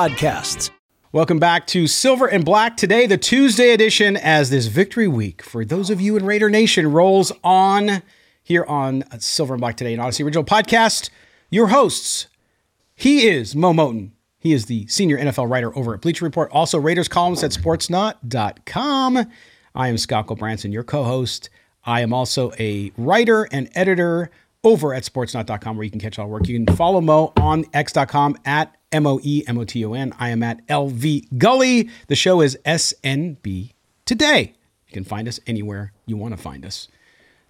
podcasts. Welcome back to Silver and Black today, the Tuesday edition, as this victory week for those of you in Raider Nation rolls on here on Silver and Black today, an Audacy original podcast. Your hosts, he is Moe Moton. He is the senior NFL writer over at Bleacher Report, also Raiders columnist at sportsnaut.com. I am Scott Gulbransen, your co host. I am also a writer and editor over at sportsnaut.com where you can catch all work. You can follow Moe on x.com at M O E M O T O N. I am at LV Gully. The show is SNB Today. You can find us anywhere you want to find us.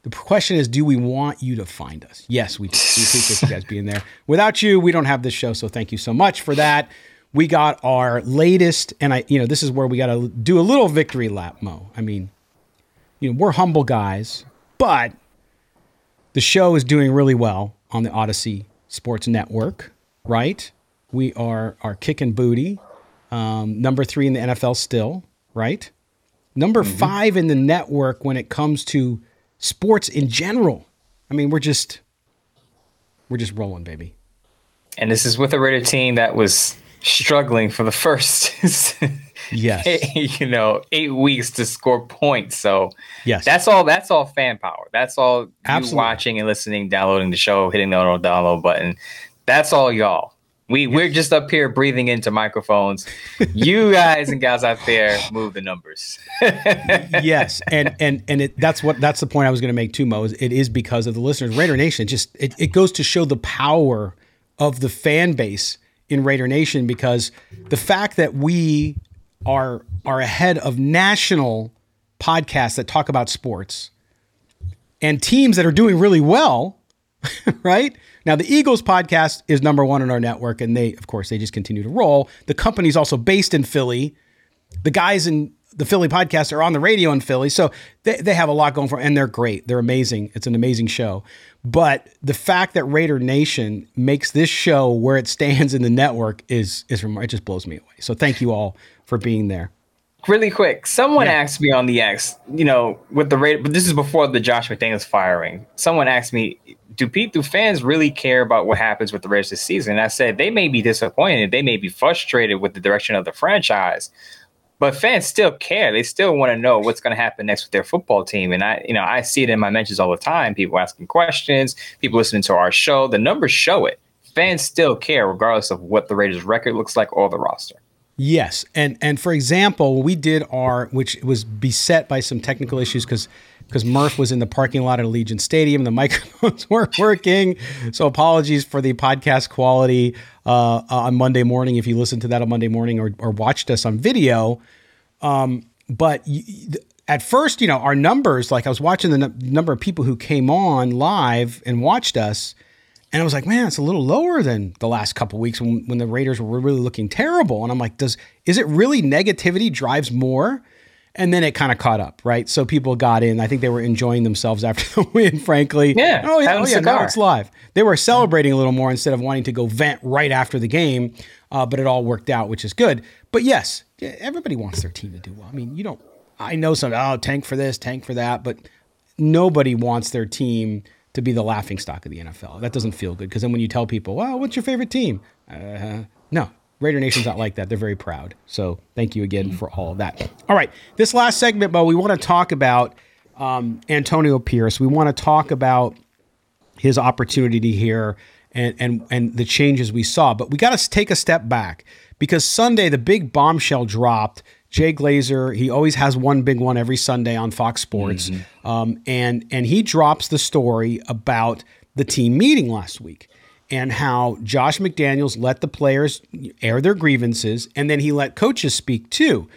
The question is, do we want you to find us? Yes, we. We appreciate you guys being there. Without you, we don't have this show. So thank you so much for that. We got our latest, and I, you know, this is where we got to do a little victory lap, Moe. I mean, you know, we're humble guys, but the show is doing really well on the Audacy Sports Network, right? We are are kicking booty. Um, number three in the NFL still, right? Number mm-hmm. five in the network when it comes to sports in general. I mean, we're just we're just rolling, baby. And this is with a Raider team that was struggling for the first yes you know eight weeks to score points so yes that's all that's all fan power that's all Absolutely. you watching and listening downloading the show hitting the download button that's all y'all we we're just up here breathing into microphones. You guys and gals out there move the numbers. yes, and and and it, that's what that's the point I was going to make too, Moe. Is it is because of the listeners. Raider Nation just it, it goes to show the power of the fan base in Raider Nation because the fact that we are are ahead of national podcasts that talk about sports and teams that are doing really well, right? Now, the Eagles podcast is number one on our network, and they, of course, they just continue to roll. The company's also based in Philly. The guys in the Philly podcast are on the radio in Philly, so they, they have a lot going for them, and they're great. They're amazing. It's an amazing show. But the fact that Raider Nation makes this show where it stands in the network is is it just blows me away. So thank you all for being there. Really quick, someone yeah. asked me on the X, you know, with the Raider, but this is before the Josh McDaniels firing. Someone asked me, do people, do fans really care about what happens with the Raiders this season? And I said they may be disappointed, they may be frustrated with the direction of the franchise, but fans still care. They still want to know what's going to happen next with their football team. And I, you know, I see it in my mentions all the time. People asking questions, people listening to our show. The numbers show it. Fans still care, regardless of what the Raiders' record looks like or the roster. Yes, and and for example, we did our, which was beset by some technical issues because because Murph was in the parking lot at Allegiant Stadium. The microphones weren't working. So apologies for the podcast quality uh, on Monday morning if you listened to that on Monday morning or, or watched us on video. Um, but at first, you know, our numbers, like I was watching the n- number of people who came on live and watched us. And I was like, man, it's a little lower than the last couple weeks when, when the Raiders were really looking terrible. And I'm like, does is it really negativity drives more? and then it kind of caught up, right? So people got in. I think they were enjoying themselves after the win, frankly. Yeah. Oh yeah. Oh yeah. Now it's live. They were celebrating a little more instead of wanting to go vent right after the game. Uh, but it all worked out, which is good. But yes, everybody wants their team to do well. I mean, you don't. I know some. Oh, tank for this, tank for that, but nobody wants their team to be the laughing stock of the NFL. That doesn't feel good because then when you tell people, "Well, what's your favorite team?" Uh, no, Raider Nation's not like that. They're very proud. So thank you again for all of that. All right, this last segment, Bo, we want to talk about um, Antonio Pierce. We want to talk about his opportunity here and and and the changes we saw. But we got to take a step back because Sunday the big bombshell dropped. Jay Glazer, he always has one big one every Sunday on Fox Sports, mm-hmm. um, and and he drops the story about the team meeting last week and how Josh McDaniels let the players air their grievances, and then he let coaches speak too.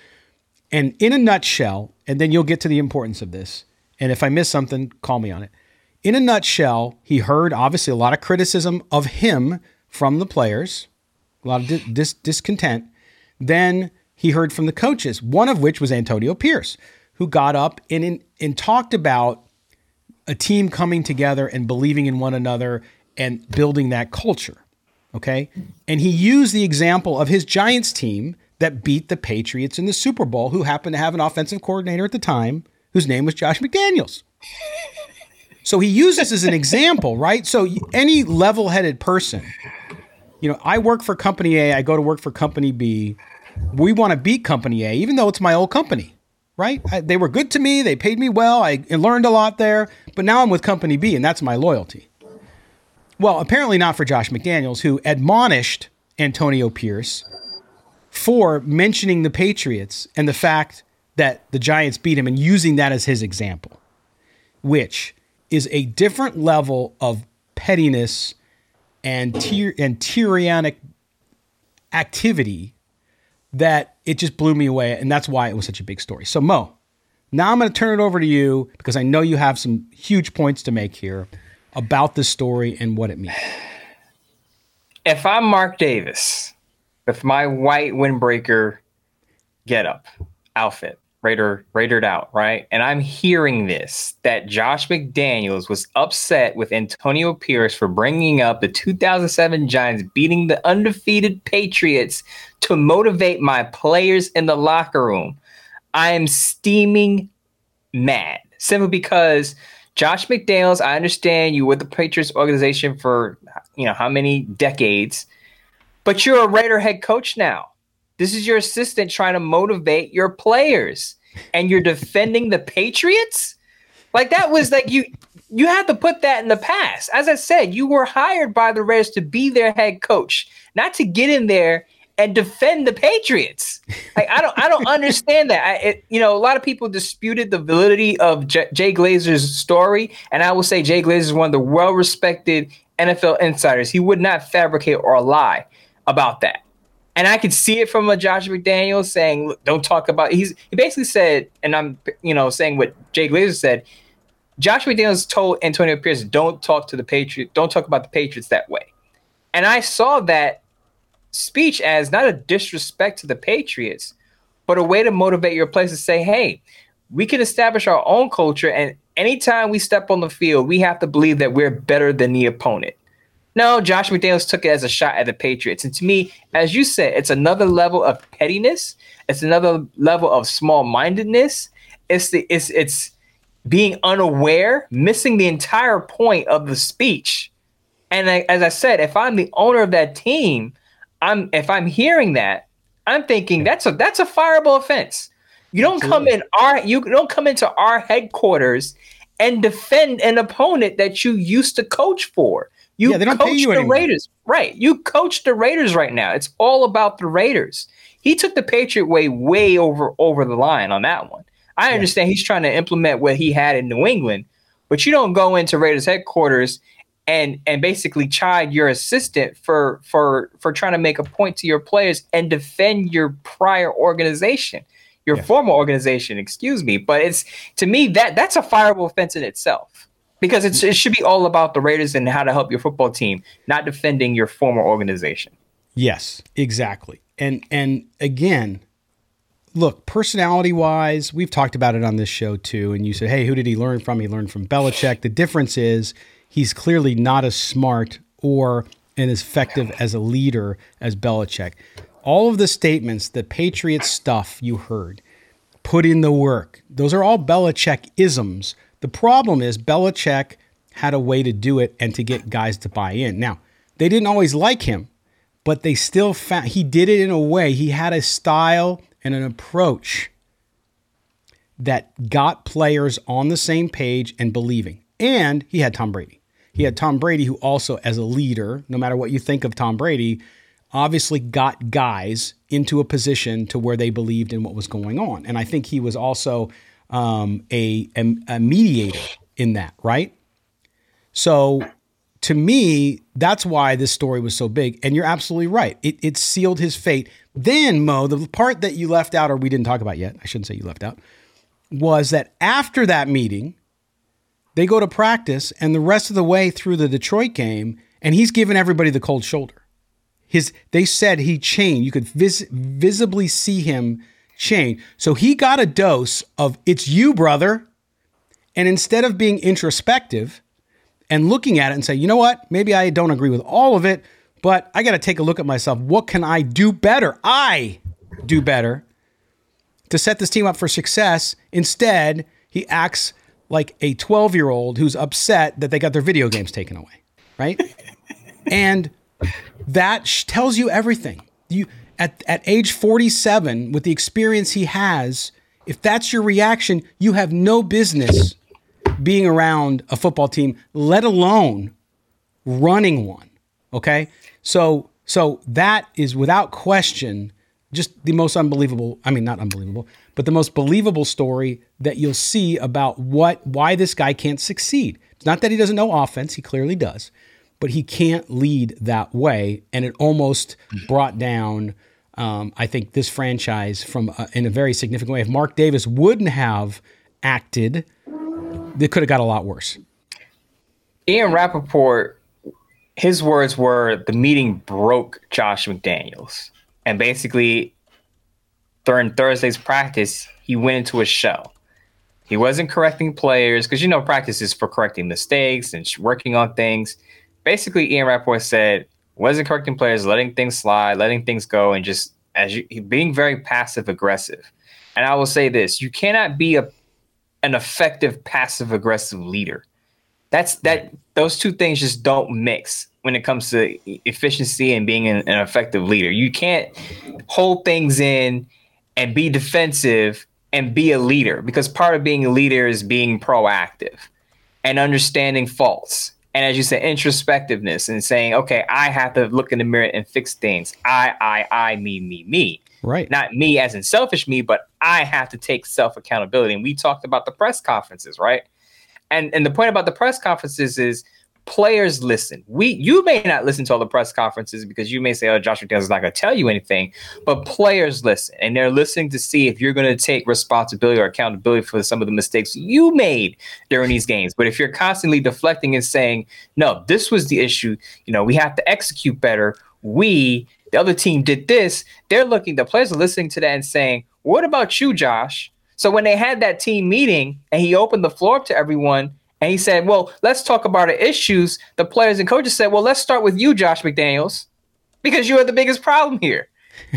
And in a nutshell, and then you'll get to the importance of this. And if I miss something, call me on it. In a nutshell, he heard obviously a lot of criticism of him from the players, a lot of dis- discontent. Then he heard from the coaches, one of which was Antonio Pierce, who got up and, and talked about a team coming together and believing in one another and building that culture. Okay. And he used the example of his Giants team that beat the Patriots in the Super Bowl, who happened to have an offensive coordinator at the time whose name was Josh McDaniels. So he used this as an example, right? So any level headed person, you know, I work for company A, I go to work for company B. We want to beat company A, even though it's my old company, right? I, they were good to me, they paid me well, I learned a lot there, but now I'm with company B, and that's my loyalty. Well, apparently not for Josh McDaniels, who admonished Antonio Pierce for mentioning the Patriots and the fact that the Giants beat him and using that as his example, which is a different level of pettiness and tyr- and tyrannic activity that it just blew me away and that's why it was such a big story. So Moe, now I'm going to turn it over to you because I know you have some huge points to make here about this story and what it means. If I'm Mark Davis with my white windbreaker getup outfit, Raider Raidered out, right? And I'm hearing this that Josh McDaniels was upset with Antonio Pierce for bringing up the 2007 Giants beating the undefeated Patriots to motivate my players in the locker room. I am steaming mad simply because Josh McDaniels, I understand you were the Patriots organization for you know how many decades, but you're a Raider head coach now. This is your assistant trying to motivate your players, and you're defending the Patriots. Like that was like you you had to put that in the past. As I said, you were hired by the Reds to be their head coach, not to get in there and defend the Patriots. Like I don't I don't understand that. I, it, you know, a lot of people disputed the validity of J- Jay Glazer's story, and I will say Jay Glazer is one of the well-respected NFL insiders. He would not fabricate or lie about that. And I could see it from a Josh McDaniel saying, "Don't talk about." He's he basically said, and I'm you know saying what Jay Glazer said. Josh McDaniels told Antonio Pierce, "Don't talk to the Patriots. Don't talk about the Patriots that way." And I saw that speech as not a disrespect to the Patriots, but a way to motivate your players to say, "Hey, we can establish our own culture, and anytime we step on the field, we have to believe that we're better than the opponent." No, Josh McDaniels took it as a shot at the Patriots. And to me, as you said, it's another level of pettiness. It's another level of small mindedness. It's the it's it's being unaware, missing the entire point of the speech. And I, as I said, if I'm the owner of that team, I'm if I'm hearing that, I'm thinking that's a that's a fireable offense. You don't Absolutely. come in our you don't come into our headquarters and defend an opponent that you used to coach for. You yeah, they don't coach pay you the anymore. Raiders. Right. You coach the Raiders right now. It's all about the Raiders. He took the Patriot way way over over the line on that one. I yeah. understand he's trying to implement what he had in New England, but you don't go into Raiders headquarters and and basically chide your assistant for for for trying to make a point to your players and defend your prior organization your yeah. former organization excuse me but it's to me that that's a fireable offense in itself because it's, it should be all about the Raiders and how to help your football team, not defending your former organization. Yes, exactly. And and again, look, personality wise, we've talked about it on this show too. And you said, hey, who did he learn from? He learned from Belichick. The difference is he's clearly not as smart or and as effective as a leader as Belichick. All of the statements, the Patriots stuff you heard, put in the work. Those are all Belichick isms the problem is Belichick had a way to do it and to get guys to buy in. Now, they didn't always like him, but they still found he did it in a way. He had a style and an approach that got players on the same page and believing. And he had Tom Brady. He had Tom Brady, who also, as a leader, no matter what you think of Tom Brady, obviously got guys into a position to where they believed in what was going on. And I think he was also um, a, a, a mediator in that, right? So to me, that's why this story was so big. And you're absolutely right. It, it sealed his fate. Then, Moe, the part that you left out, or we didn't talk about yet, I shouldn't say you left out, was that after that meeting, they go to practice, and the rest of the way through the Detroit game, and he's giving everybody the cold shoulder. His, they said he changed. You could vis- visibly see him change. So he got a dose of "It's you, brother," and instead of being introspective and looking at it and say, "You know what? Maybe I don't agree with all of it, but I got to take a look at myself. What can I do better? I do better to set this team up for success." Instead, he acts like a 12 year old who's upset that they got their video games taken away, right? and that sh- tells you everything. You at at age 47 with the experience he has, if that's your reaction, you have no business being around a football team, let alone running one. Okay? So so that is without question just the most unbelievable, I mean not unbelievable, but the most believable story that you'll see about what why this guy can't succeed. It's not that he doesn't know offense, he clearly does, but he can't lead that way and it almost brought down um, I think this franchise from uh, in a very significant way. If Mark Davis wouldn't have acted, they could have got a lot worse. Ian Rapoport, his words were the meeting broke Josh McDaniels. And basically, during Thursday's practice, he went into a shell. He wasn't correcting players because you know practice is for correcting mistakes and working on things. Basically, Ian Rapoport said wasn't correcting players, letting things slide, letting things go, and just as you being very passive aggressive. And I will say this: you cannot be a an effective passive aggressive leader. That's that those two things just don't mix when it comes to efficiency and being an, an effective leader. You can't hold things in and be defensive and be a leader because part of being a leader is being proactive and understanding faults. And as you said, introspectiveness and saying, okay, I have to look in the mirror and fix things. I, I, I, me, me, me. Right. Not me as in selfish me, but I have to take self accountability. And we talked about the press conferences, right? And and the point about the press conferences is players listen. We you may not listen to all the press conferences because you may say, "Oh, Josh McDaniels is not going to tell you anything," but players listen, and they're listening to see if you're going to take responsibility or accountability for some of the mistakes you made during these games. But if you're constantly deflecting and saying, "No, this was the issue," you know, we have to execute better. We, the other team, did this. They're looking. The players are listening to that and saying, "What about you, Josh?" So when they had that team meeting and he opened the floor up to everyone and he said, Well, let's talk about the issues. The players and coaches said, Well, let's start with you, Josh McDaniels, because you are the biggest problem here.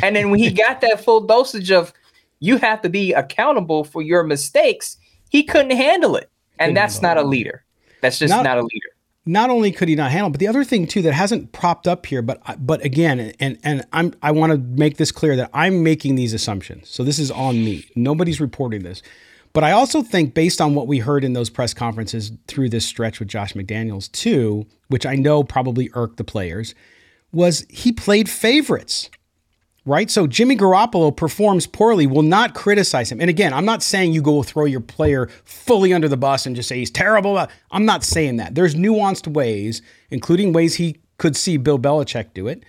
And then when he got that full dosage of you have to be accountable for your mistakes, he couldn't handle it. And that's not a leader. That's just not, not a leader not only could he not handle, but the other thing too that hasn't propped up here, but but again, and and I'm I want to make this clear that I'm making these assumptions. So this is on me. Nobody's reporting this. But I also think based on what we heard in those press conferences through this stretch with Josh McDaniels too, which I know probably irked the players, was he played favorites right? So Jimmy Garoppolo performs poorly, will not criticize him. And again, I'm not saying you go throw your player fully under the bus and just say he's terrible. I'm not saying that. There's nuanced ways, including ways he could see Bill Belichick do it,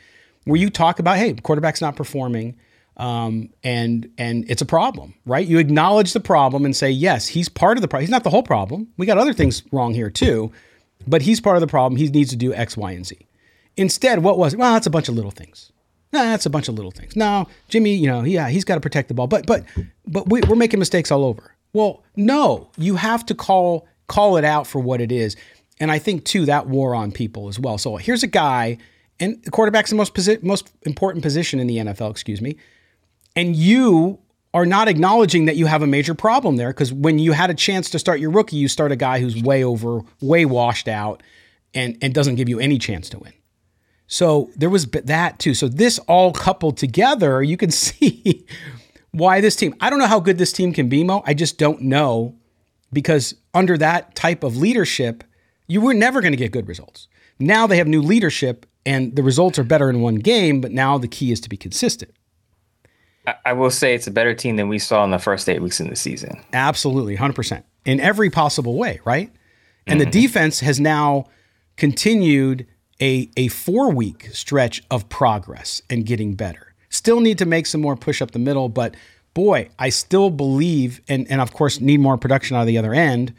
where you talk about, hey, quarterback's not performing. Um, and and it's a problem, right? You acknowledge the problem and say, yes, he's part of the problem. He's not the whole problem. We got other things wrong here too, but he's part of the problem. He needs to do X, Y, and Z. Instead, what was it? Well, that's a bunch of little things Nah, that's a bunch of little things. No, Jimmy, you know, yeah, he's got to protect the ball, but but but we, we're making mistakes all over. Well, no, you have to call call it out for what it is, and I think too that wore on people as well. So here's a guy, and the quarterback's the most posi- most important position in the NFL. Excuse me, and you are not acknowledging that you have a major problem there because when you had a chance to start your rookie, you start a guy who's way over, way washed out, and and doesn't give you any chance to win. So there was that too. So this all coupled together, you can see why this team. I don't know how good this team can be, Moe. I just don't know because under that type of leadership, you were never going to get good results. Now they have new leadership and the results are better in one game, but now the key is to be consistent. I will say it's a better team than we saw in the first eight weeks in the season. Absolutely, 100%. In every possible way, right? And mm-hmm. the defense has now continued a, a four week stretch of progress and getting better. Still need to make some more push up the middle, but boy, I still believe, and, and of course, need more production out of the other end,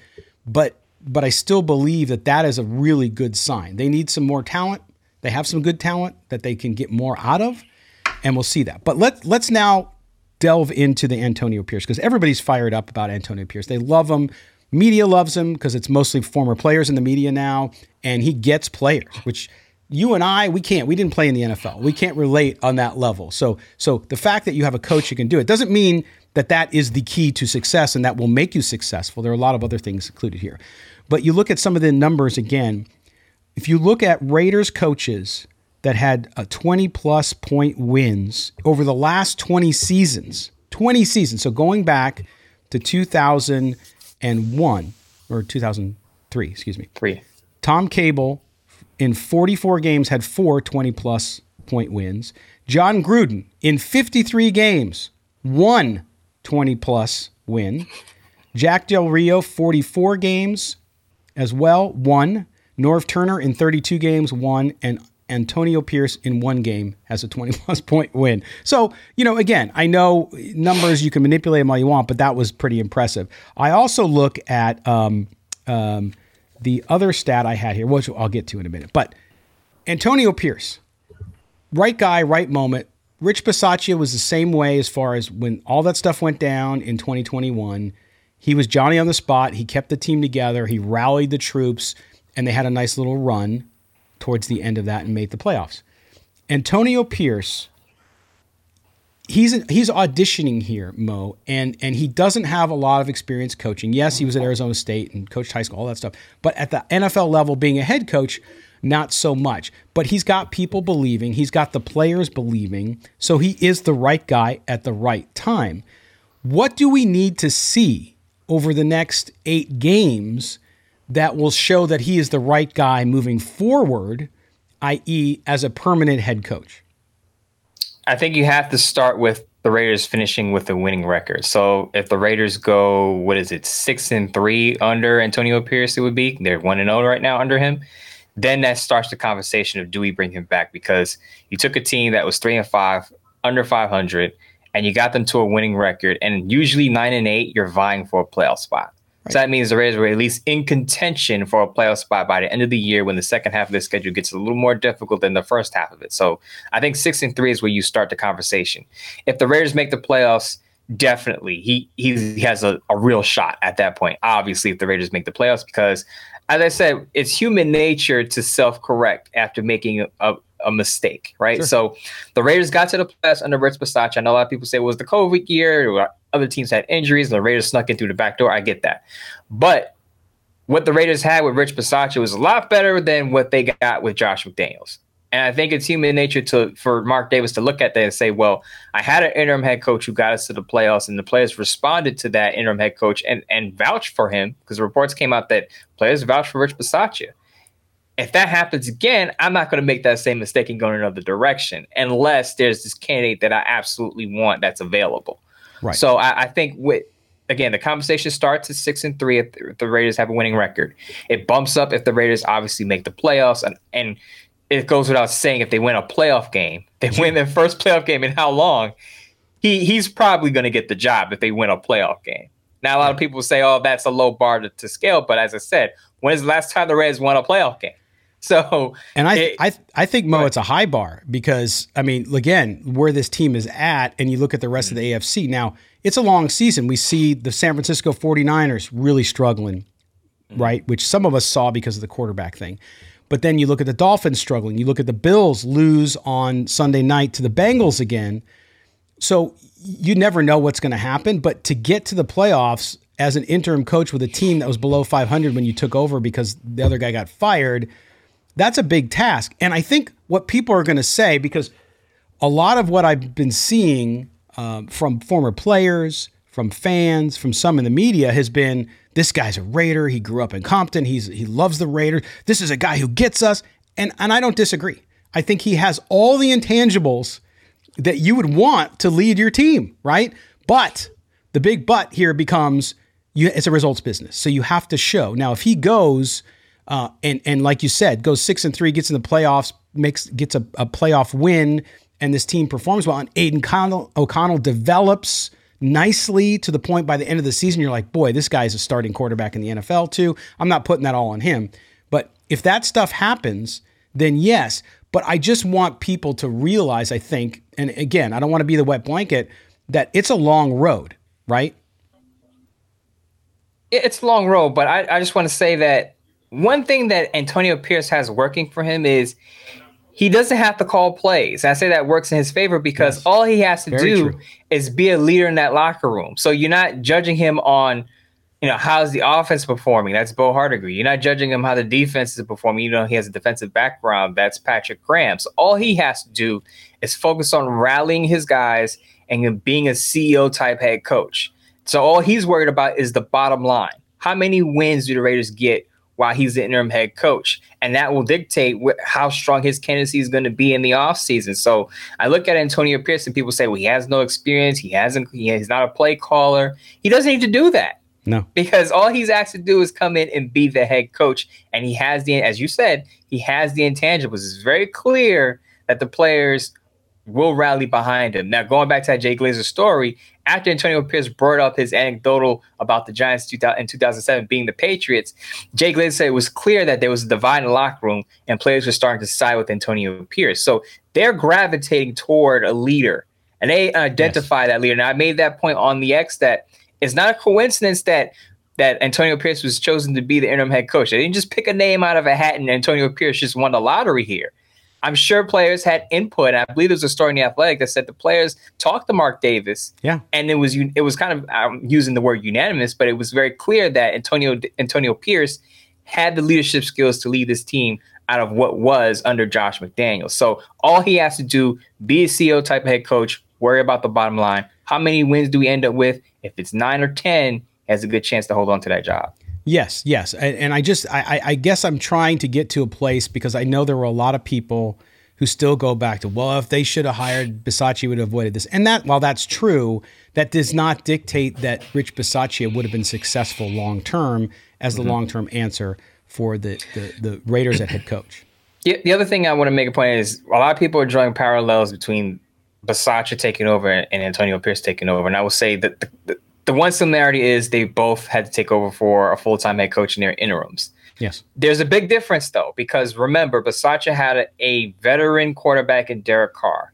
but but I still believe that that is a really good sign. They need some more talent. They have some good talent that they can get more out of, and we'll see that. But let let's now delve into the Antonio Pierce because everybody's fired up about Antonio Pierce. They love him. Media loves him because it's mostly former players in the media now, and he gets players, which you and I, we can't. We didn't play in the NFL. We can't relate on that level. So, so the fact that you have a coach who can do it doesn't mean that that is the key to success and that will make you successful. There are a lot of other things included here. But you look at some of the numbers again. If you look at Raiders coaches that had uh, a 20 plus point wins over the last 20 seasons, 20 seasons. So going back to 2001 or 2003, excuse me. Three. Tom Cable in 44 games had four 20 plus point wins. Jon Gruden in 53 games, one 20 plus win. Jack Del Rio, 44 games as well, one. Norv Turner in 32 games, one. And Antonio Pierce in one game has a 20 plus point win. So, you know, again, I know numbers, you can manipulate them all you want, but that was pretty impressive. I also look at um, um, the other stat I had here, which I'll get to in a minute. But Antonio Pierce, right guy, right moment. Rich Bisaccia was the same way as far as when all that stuff went down in 2021. He was Johnny on the spot. He kept the team together. He rallied the troops, and they had a nice little run towards the end of that and made the playoffs. Antonio Pierce, he's he's auditioning here, Moe, and and he doesn't have a lot of experience coaching. Yes, he was at Arizona State and coached high school, all that stuff. But at the NFL level, being a head coach, not so much. But he's got people believing, he's got the players believing, so he is the right guy at the right time. What do we need to see over the next eight games that will show that he is the right guy moving forward, i.e., as a permanent head coach? I think you have to start with the Raiders finishing with a winning record. So if the Raiders go, what is it, six and three under Antonio Pierce, it would be they're one and zero oh right now under him. Then that starts the conversation of do we bring him back because you took a team that was three and five under five hundred and you got them to a winning record. And usually nine and eight, you're vying for a playoff spot. Right. So that means the Raiders were at least in contention for a playoff spot by the end of the year when the second half of the schedule gets a little more difficult than the first half of it. So I think six and three is where you start the conversation. If the Raiders make the playoffs, definitely he he has a, a real shot at that point. Obviously, if the Raiders make the playoffs, because as I said, it's human nature to self correct after making a, a mistake, right? Sure. So the Raiders got to the playoffs under Rich Bisaccia. I know a lot of people say it was the COVID year, other teams had injuries, the Raiders snuck in through the back door. I get that. But what the Raiders had with Rich Bisaccia was a lot better than what they got with Josh McDaniels. And I think it's human nature to for Mark Davis to look at that and say, well, I had an interim head coach who got us to the playoffs, and the players responded to that interim head coach and, and vouched for him because reports came out that players vouched for Rich Bisaccia if that happens again, I'm not going to make that same mistake and go in another direction unless there's this candidate that I absolutely want that's available. Right. So I, I think with again, the conversation starts at six and three if the, if the Raiders have a winning record. It bumps up if the Raiders obviously make the playoffs, and and it goes without saying if they win a playoff game, they win their first playoff game in how long? He he's probably going to get the job if they win a playoff game. Now a lot of people say, "Oh, that's a low bar to, to scale," but as I said, when is the last time the Raiders won a playoff game? So, and I, it, I, I think Moe, it's a high bar because I mean, again, where this team is at, and you look at the rest mm-hmm. of the AFC now, it's a long season. We see the San Francisco 49ers really struggling, mm-hmm. right? Which some of us saw because of the quarterback thing. But then you look at the Dolphins struggling. You look at the Bills lose on Sunday night to the Bengals again. So you never know what's going to happen. But to get to the playoffs as an interim coach with a team that was below 500 when you took over because the other guy got fired – that's a big task. And I think what people are going to say, because a lot of what I've been seeing um, from former players, from fans, from some in the media has been this guy's a Raider. He grew up in Compton. He's he loves the Raiders. This is a guy who gets us. And and I don't disagree. I think he has all the intangibles that you would want to lead your team, right? But the big but here becomes you, it's a results business. So you have to show. Now, if he goes uh, and and like you said, goes six and three, gets in the playoffs, makes gets a, a playoff win, and this team performs well, and Aidan O'Connell, O'Connell develops nicely to the point by the end of the season, you're like, boy, this guy's a starting quarterback in the NFL too. I'm not putting that all on him. But if that stuff happens, then yes. But I just want people to realize, I think, and again, I don't want to be the wet blanket, that it's a long road, right? It's a long road, but I, I just want to say that one thing that Antonio Pierce has working for him is he doesn't have to call plays. I say that works in his favor because yes. all he has to Very do true. is be a leader in that locker room. So you're not judging him on, you know, how's the offense performing? That's Bo Hardegree. You're not judging him how the defense is performing. You know, he has a defensive background. That's Patrick Graham. So all he has to do is focus on rallying his guys and being a CEO type head coach. So all he's worried about is the bottom line. How many wins do the Raiders get while he's the interim head coach. And that will dictate wh- how strong his candidacy is going to be in the offseason. So I look at Antonio Pierce and people say, well, he has no experience. He hasn't, he, he's not a play caller. He doesn't need to do that. No. Because all he's asked to do is come in and be the head coach. And he has the, as you said, he has the intangibles. It's very clear that the players will rally behind him. Now, going back to that Jay Glazer story, after Antonio Pierce brought up his anecdotal about the Giants in 2007 being the Patriots, Jay Glazer said it was clear that there was a divide in the locker room and players were starting to side with Antonio Pierce. So they're gravitating toward a leader and they identify yes. that leader. Now, I made that point on the X that it's not a coincidence that that Antonio Pierce was chosen to be the interim head coach. They didn't just pick a name out of a hat and Antonio Pierce just won the lottery here. I'm sure players had input. I believe there's a story in the Athletic that said the players talked to Mark Davis. Yeah, and it was it was kind of I'm using the word unanimous, but it was very clear that Antonio Antonio Pierce had the leadership skills to lead this team out of what was under Josh McDaniels. So all he has to do be a CEO type of head coach. Worry about the bottom line. How many wins do we end up with? If it's nine or ten, has a good chance to hold on to that job. Yes, yes, and, and I just I, I guess I'm trying to get to a place because I know there were a lot of people who still go back to well, if they should have hired Bisaccia, would have avoided this. And that while that's true, that does not dictate that Rich Bisaccia would have been successful long term as the mm-hmm. long term answer for the, the the Raiders at head coach. The, the other thing I want to make a point is a lot of people are drawing parallels between Bisaccia taking over and Antonio Pierce taking over, and I will say that the, the the one similarity is they both had to take over for a full time head coach in their interims. Yes. There's a big difference though, because remember, Bisaccia had a, a veteran quarterback in Derek Carr.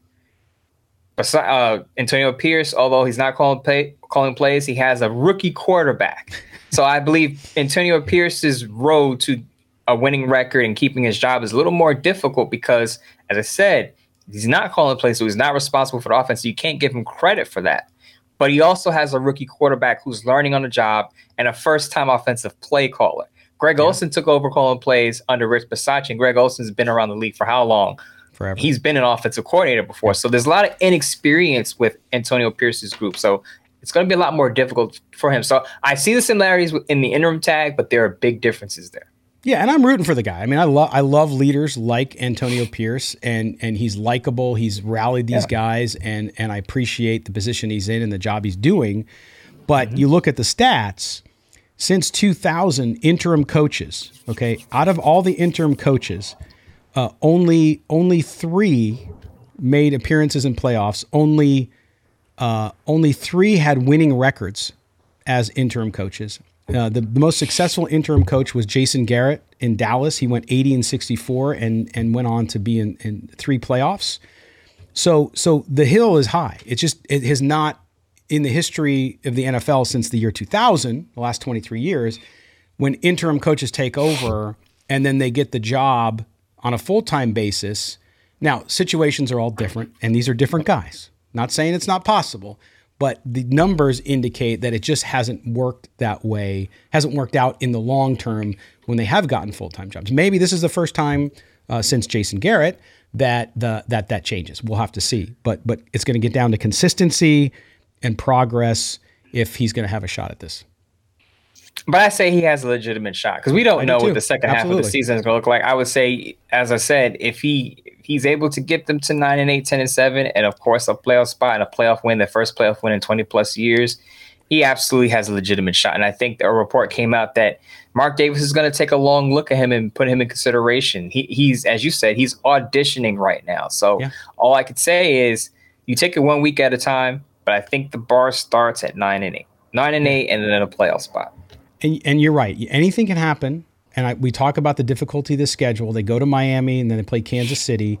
Bes- uh, Antonio Pierce, although he's not calling play, calling plays, he has a rookie quarterback. so I believe Antonio Pierce's road to a winning record and keeping his job is a little more difficult because, as I said, he's not calling plays, so he's not responsible for the offense. So you can't give him credit for that but he also has a rookie quarterback who's learning on the job and a first time offensive play caller. Greg yeah. Olson took over calling plays under Rich Bisaccia, and Greg Olson's been around the league for how long? Forever. He's been an offensive coordinator before. So there's a lot of inexperience with Antonio Pierce's group. So it's going to be a lot more difficult for him. So I see the similarities in the interim tag, but there are big differences there. Yeah, and I'm rooting for the guy. I mean, I love I love leaders like Antonio Pierce, and and he's likable. He's rallied these yeah. guys, and and I appreciate the position he's in and the job he's doing. But mm-hmm. you look at the stats since 2000, interim coaches. Okay, out of all the interim coaches, uh, only only three made appearances in playoffs. Only uh, only three had winning records as interim coaches. Uh, the, the, most successful interim coach was Jason Garrett in Dallas. He went 80 and 64 and and went on to be in, in three playoffs. So so the hill is high. It just it has not in the history of the NFL since the year 2000, the last 23 years, when interim coaches take over and then they get the job on a full-time basis. Now, situations are all different and these are different guys. Not saying it's not possible, but the numbers indicate that it just hasn't worked that way, hasn't worked out in the long term when they have gotten full time jobs. Maybe this is the first time uh, since Jason Garrett that the that that changes. We'll have to see, but but it's going to get down to consistency and progress if he's going to have a shot at this. But I say he has a legitimate shot because we don't I know do what the second Absolutely. half of the season is going to look like. I would say, as I said, if he he's able to get them to nine and eight, 10 and seven, and of course a playoff spot and a playoff win, the first playoff win in twenty plus years, he absolutely has a legitimate shot. And I think a report came out that Mark Davis is going to take a long look at him and put him in consideration. He, he's, as you said, he's auditioning right now. So Yeah. all I could say is you take it one week at a time. But I think the bar starts at nine and eight, nine and eight, and then a playoff spot. And, and you're right. Anything can happen. And I, we talk about the difficulty of the schedule. They go to Miami and then they play Kansas City.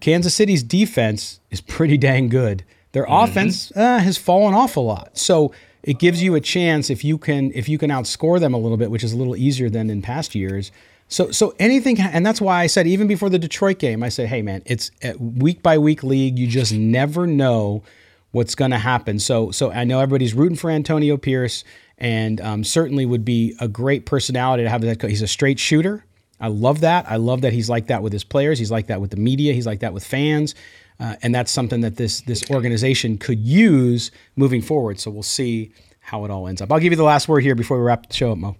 Kansas City's defense is pretty dang good. Their offense uh, has fallen off a lot. So it gives you a chance if you can if you can outscore them a little bit, which is a little easier than in past years. So so anything, and that's why I said even before the Detroit game, I said, hey man, it's a week by week league. You just never know what's going to happen. So, so I know everybody's rooting for Antonio Pierce, and um, certainly would be a great personality to have that. He's a straight shooter. I love that. I love that he's like that with his players. He's like that with the media. He's like that with fans, uh, and that's something that this this organization could use moving forward. So we'll see how it all ends up. I'll give you the last word here before we wrap the show up, Moe.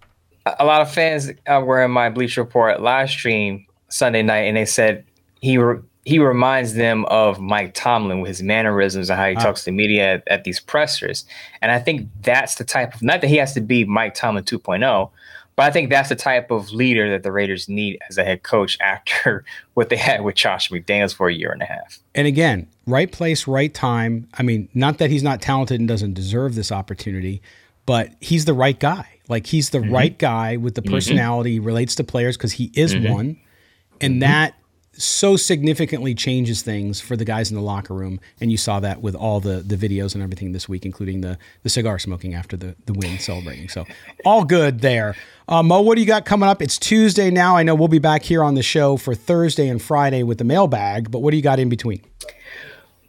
a a lot of fans uh, were in my Bleach Report live stream Sunday night, and they said he re- he reminds them of Mike Tomlin with his mannerisms and how he ah. talks to the media at, at these pressers. And I think that's the type of not that he has to be Mike Tomlin 2.0, but I think that's the type of leader that the Raiders need as a head coach after what they had with Josh McDaniels for a year and a half. And again, right place, right time. I mean, not that he's not talented and doesn't deserve this opportunity, but he's the right guy. Like he's the mm-hmm. right guy with the mm-hmm. personality, he relates to players because he is mm-hmm. one. And that so significantly changes things for the guys in the locker room. And you saw that with all the the videos and everything this week, including the the cigar smoking after the, the win celebrating. So all good there. Uh, Moe, what do you got coming up? It's Tuesday now. I know we'll be back here on the show for Thursday and Friday with the mailbag, but what do you got in between?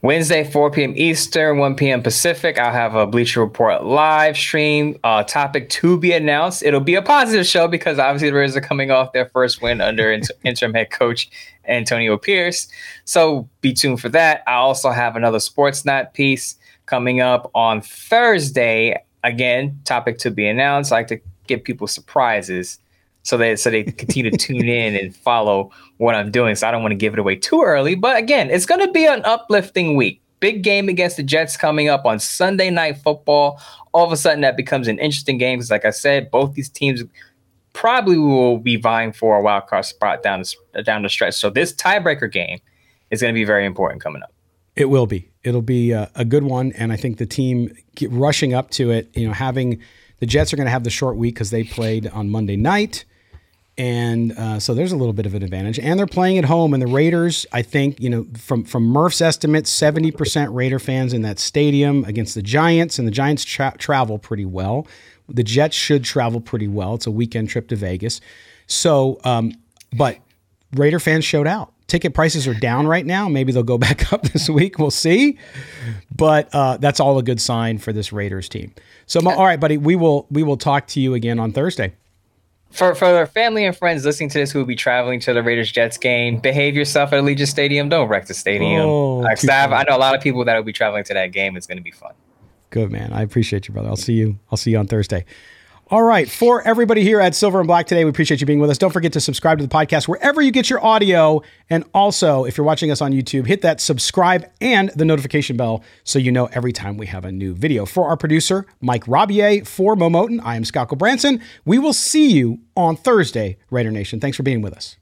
Wednesday, 4 p.m. Eastern, 1 p.m. Pacific. I'll have a Bleacher Report live stream. Uh, topic to be announced. It'll be a positive show because obviously the Raiders are coming off their first win under int- interim head coach Antonio Pierce. So be tuned for that. I also have another Sportsnaut piece coming up on Thursday. Again, topic to be announced. I like to give people surprises so they so they continue to tune in and follow what I'm doing. So I don't want to give it away too early. But again, it's going to be an uplifting week. Big game against the Jets coming up on Sunday Night Football. All of a sudden, that becomes an interesting game because, like I said, both these teams probably will be vying for a wild card spot down the, down the stretch. So this tiebreaker game is going to be very important coming up. It will be. It'll be a, a good one, and I think the team rushing up to it. You know, having the Jets are going to have the short week because they played on Monday night, and uh, so there's a little bit of an advantage. And they're playing at home, and the Raiders, I think, you know, from from Murph's estimates, seventy percent Raider fans in that stadium against the Giants, and the Giants tra- travel pretty well. The Jets should travel pretty well. It's a weekend trip to Vegas, so um, but Raider fans showed out. Ticket prices are down right now. Maybe they'll go back up this week. We'll see. But uh, that's all a good sign for this Raiders team. So, all right, buddy, we will we will talk to you again on Thursday. For for their family and friends listening to this who will be traveling to the Raiders Jets game, behave yourself at Allegiant Stadium. Don't wreck the stadium. Oh, like, have- I know a lot of people that will be traveling to that game. It's going to be fun. Good man. I appreciate you, brother. I'll see you. I'll see you on Thursday. All right. For everybody here at Silver and Black today, we appreciate you being with us. Don't forget to subscribe to the podcast wherever you get your audio. And also, if you're watching us on YouTube, hit that subscribe and the notification bell so you know every time we have a new video. For our producer, Mike Robier, for Moe Moton, I am Scott Gulbransen. We will see you on Thursday, Raider Nation. Thanks for being with us.